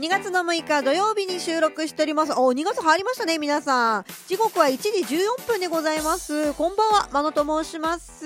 2月の6日土曜日に収録しております。お、2月入りましたね、皆さん。時刻は1時14分でございます。こんばんは、まのと申します。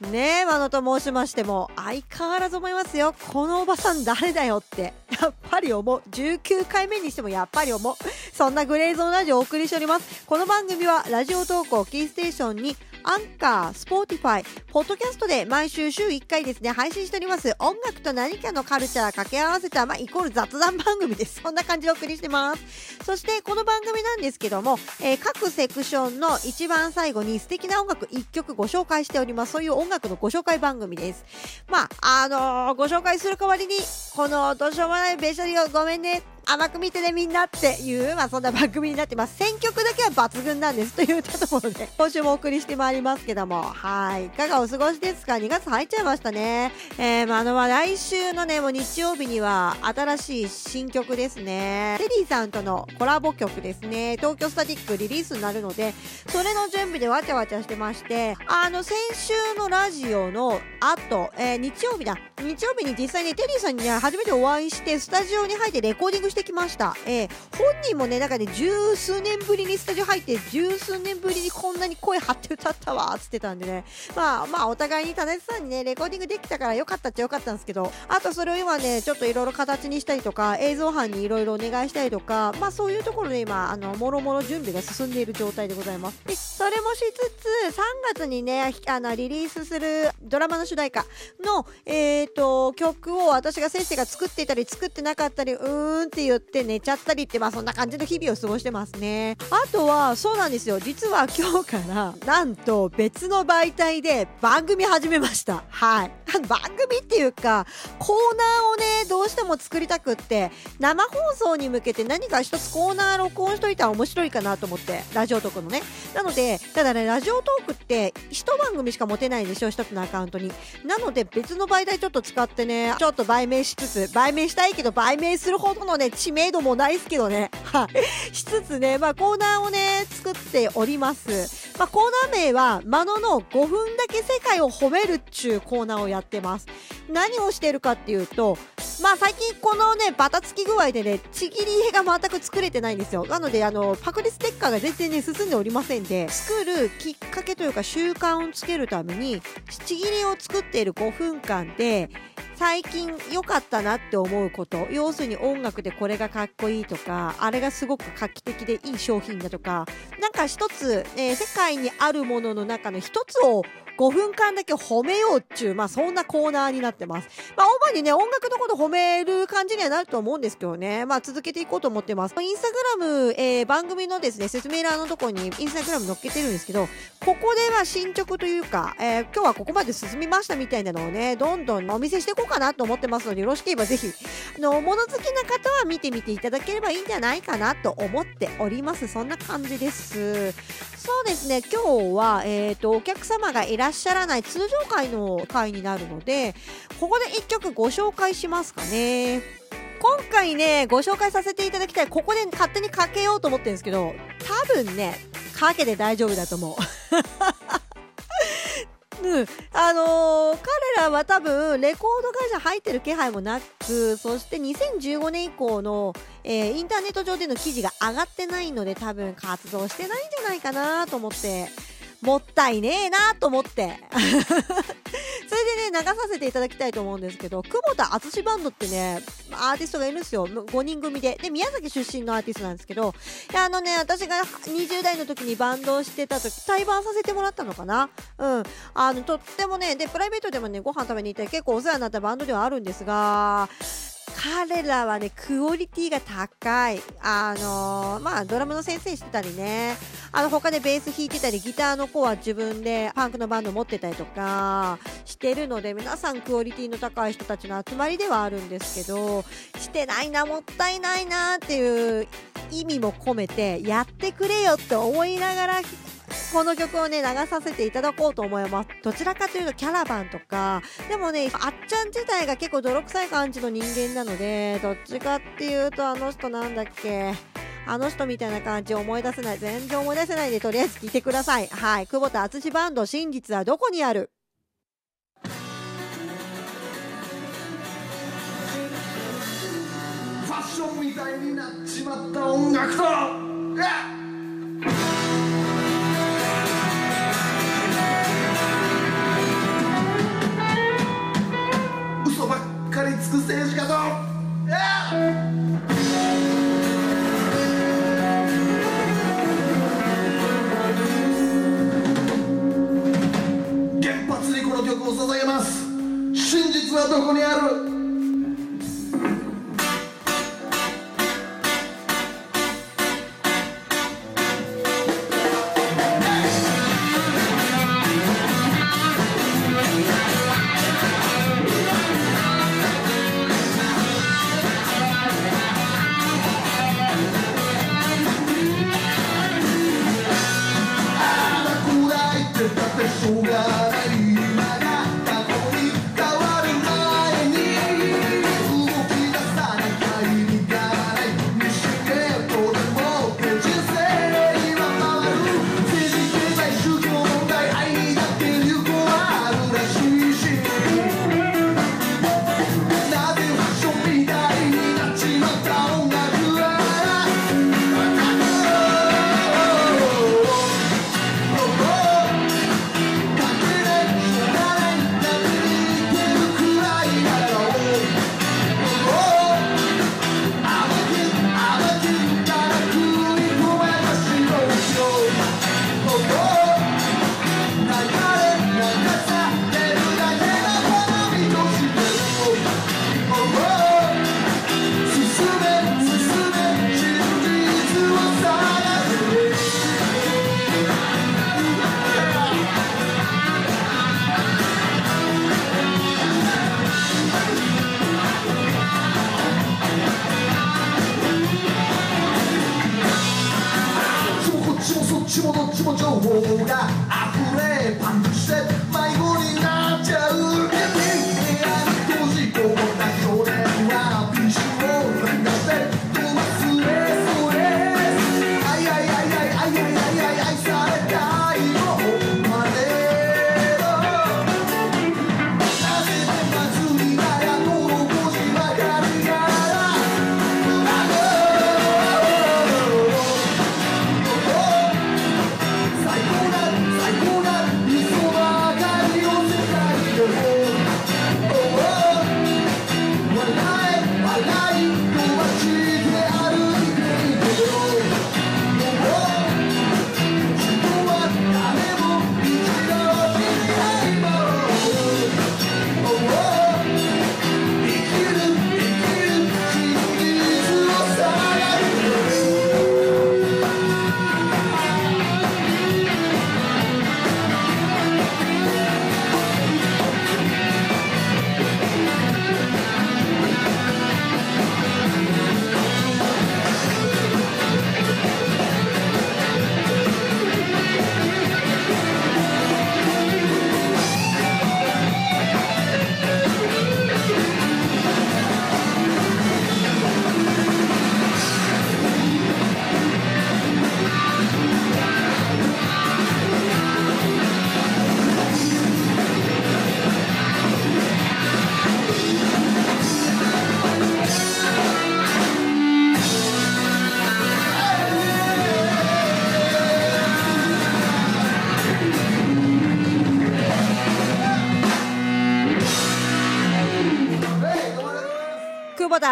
ねえ、まのと申しましても、相変わらず思いますよ。このおばさん誰だよって。やっぱり思う。19回目にしてもやっぱり思う。そんなグレーゾーンラジオをお送りしております。この番組は Radiotalk をキーステーションに Anchor、Spotify、ポッドキャストで毎週週1回ですね、配信しております。音楽と何かのカルチャー掛け合わせた、まあ、イコール雑談番組です。そんな感じでお送りしてます。そして、この番組なんですけども、えー、各セクションの一番最後に素敵な音楽1曲ご紹介しております。そういう音楽のご紹介番組です。まあ、あのー、ご紹介する代わりに、このどうしようもないべしゃりをごめんね甘く見てねみんなっていう、まあそんな番組になってます。選曲だけは抜群なんですというところで、今週もお送りしてまいりますけども、はい。いかがお過ごしですか ?2 月入っちゃいましたね。えー、まあ、あの、まあ、来週のね、もう日曜日には新しい新曲ですね。テリーさんとのコラボ曲ですね。東京スタティックリリースになるので、それの準備でわちゃわちゃしてまして、あの、先週のラジオの後、えー、日曜日だ。日曜日に実際にテリーさんに、初めてお会いして、スタジオに入ってレコーディングしてきました。えー、本人もね、なんかね、十数年ぶりにスタジオ入って、十数年ぶりにこんなに声張って歌ったわっ、つってたんでね。まあまあ、お互いに田中さんにね、レコーディングできたからよかったっちゃよかったんですけど、あとそれを今ね、ちょっといろいろ形にしたりとか、映像班にいろいろお願いしたりとか、まあそういうところで今、あの、もろもろ準備が進んでいる状態でございます。で、それもしつつ、3月にね、あの、リリースするドラマの主題歌の、えっ、ー、と、曲を私が先生が作っていたり作ってなかったり、うーんってって言って寝ちゃったりって、まあそんな感じの日々を過ごしてますね。あとは、そうなんですよ。実は今日から、なんと別の媒体で番組始めました。はい。番組っていうか、コーナーをね、どうしても作りたくって、生放送に向けて何か一つコーナー録音しといたら面白いかなと思って、ラジオトークのね。なので、ただね、ラジオトークって一番組しか持てないでしょ、一つのアカウントに。なので、別の媒体ちょっと使ってね、ちょっと売名しつつ、売名したいけど、売名するほどのね、知名度もないですけどね、はい。しつつね、まあコーナーをね、作っております。まあコーナー名は、マノの5分だけ世界を褒めるっちゅうコーナーをやってます。何をしてるかっていうと、まあ最近このね、バタつき具合でね、ちぎり絵が全く作れてないんですよ。なので、あの、パクリステッカーが全然ね、進んでおりませんで、作るきっかけというか習慣をつけるために、ちぎりを作っている5分間で、最近良かったなって思うこと、要するに音楽でこれがかっこいいとか、あれがすごく画期的でいい商品だとか、なんか一つ、えー、世界にあるものの中の一つを5分間だけ褒めようっちゅう、まあそんなコーナーになってます。まあ主にね、音楽のこと褒める感じにはなると思うんですけどね。まあ続けていこうと思ってます。インスタグラム、えー、番組のですね、説明欄のとこにインスタグラム載っけてるんですけど、ここでは進捗というか、えー、今日はここまで進みましたみたいなのをね、どんどんお見せしていこうかなと思ってますので、よろしければぜひ、あの、物好きな方は見てみていただければいいんじゃないかなと思っております。そんな感じです。そうですね、今日は、えっ、ー、と、お客様がいらっしゃらない通常回の回になるので、ここで1曲ご紹介しますかね。今回ね、ご紹介させていただきたい、ここで勝手にかけようと思ってるんですけど、多分ね、かけて大丈夫だと思う。うん、あのー、彼らは多分レコード会社入ってる気配もなくそして2015年以降の、えー、インターネット上での記事が上がってないので多分活動してないんじゃないかなと思ってもったいねえなと思って。それでね、流させていただきたいと思うんですけど、久保田淳バンドってね、アーティストがいるんですよ。5人組で。で、宮崎出身のアーティストなんですけど、いや、あのね、私が20代の時にバンドをしてた時、対バンさせてもらったのかな？うん。あの、とってもね、で、プライベートでもね、ご飯食べに行ったり結構お世話になったバンドではあるんですが、彼らはね、クオリティが高い。あの、まあ、ドラムの先生してたりね、あの、他でベース弾いてたり、ギターの子は自分でパンクのバンド持ってたりとか、してるので、皆さんクオリティの高い人たちの集まりではあるんですけど、してないな、もったいないなっていう意味も込めて、やってくれよって思いながらこの曲をね、流させていただこうと思います。どちらかというとキャラバンとか、でもね、あっちゃん自体が結構泥臭い感じの人間なので、どっちかっていうとあの人なんだっけ、あの人みたいな感じ思い出せない。全然思い出せないんで、とりあえず聞いてください。はい。久保田敦バンド、真実はどこにある？ファッションみたいになっちまった音楽と I 감사합니다.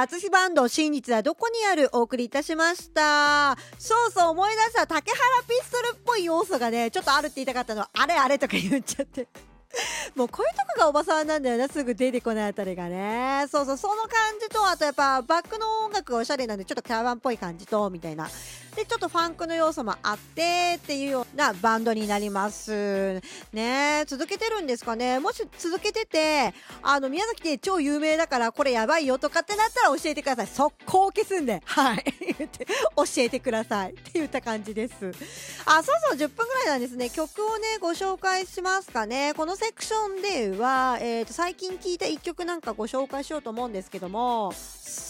田敦バンド真実はどこにある？お送りいたしました。そうそう思い出した竹原ピストルっぽい要素がねちょっとあるって言いたかったの。あれあれとか言っちゃって。もうこういうとこがおばさんなんだよなすぐ出てこないあたりがね。そうそうその感じとあとやっぱバックの音楽がおしゃれなんでちょっとキャラバンっぽい感じとみたいな。でちょっとファンクの要素もあってっていうようなバンドになります。ね続けてるんですかね。もし続けててあの宮崎で超有名だからこれやばいよとかってなったら教えてください。速攻消すんで。はい。教えてくださいって言った感じです。あそうそう10分ぐらいなんですね。曲をねご紹介しますかね。このセクションでは、えー、と最近聴いた1曲なんかご紹介しようと思うんですけども。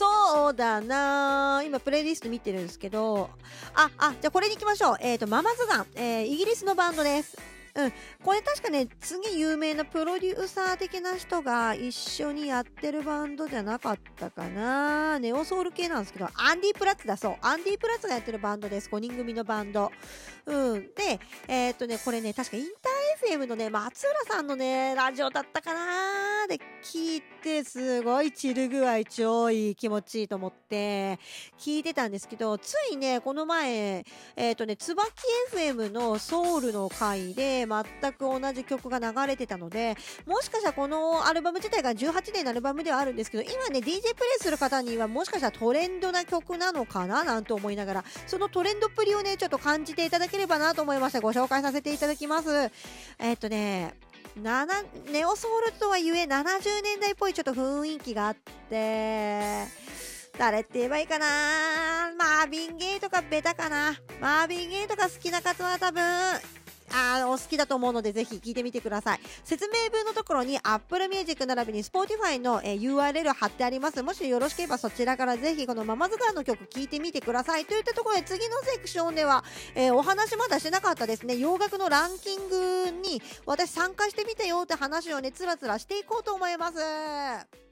そうだな今プレイリスト見てるんですけどああじゃあこれに行きましょう。えっ、とママズガン、えーイギリスのバンドです。うん。これ確かね次有名なプロデューサー的な人が一緒にやってるバンドじゃなかったかな。ネオソウル系なんですけどアンディ・プラッツだそう。アンディ・プラッツがやってるバンドです。5人組のバンド。うん。でえーとねこれね確かインター FM のね松浦さんのねラジオだったかなで聞いてすごいチル具合超いい気持ちいいと思って聞いてたんですけどついねこの前えーっとね椿 FM のソウルの回で全く同じ曲が流れてたのでもしかしたらこのアルバム自体が18年のアルバムではあるんですけど今ね DJ プレイする方にはもしかしたらトレンドな曲なのかななんて思いながらそのトレンドっぷりをねちょっと感じていただければなと思いましてご紹介させていただきます。えーとねネオソウルとはいえ70年代っぽいちょっと雰囲気があって誰って言えばいいかな？マービン・ゲイとかベタかな？マービン・ゲイとか好きな方は多分あお好きだと思うのでぜひ聞いてみてください。説明文のところに Apple Music 並びに Spotify の、えー URL 貼ってあります。もしよろしければそちらからぜひこのママズガーの曲聞いてみてください。といったところで次のセクションでは、えーお話まだしてなかったですね。洋楽のランキングに私参加してみたよって話をねつらつらしていこうと思います。